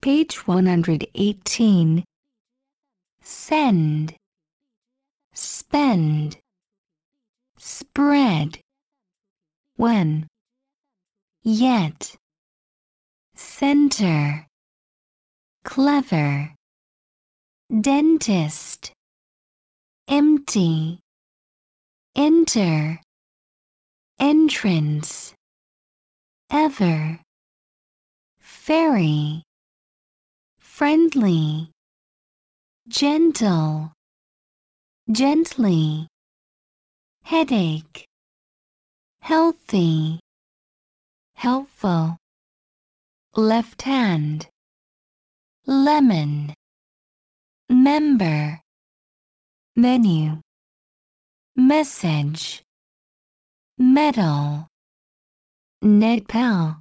Page 118. Send, spend, spread. When, yet, center, clever, dentist, empty, enter, entrance, ever, fairy, friendly, gentle, gently, headache, healthy, helpful, left hand, lemon, member, menu, message, medal, netpal.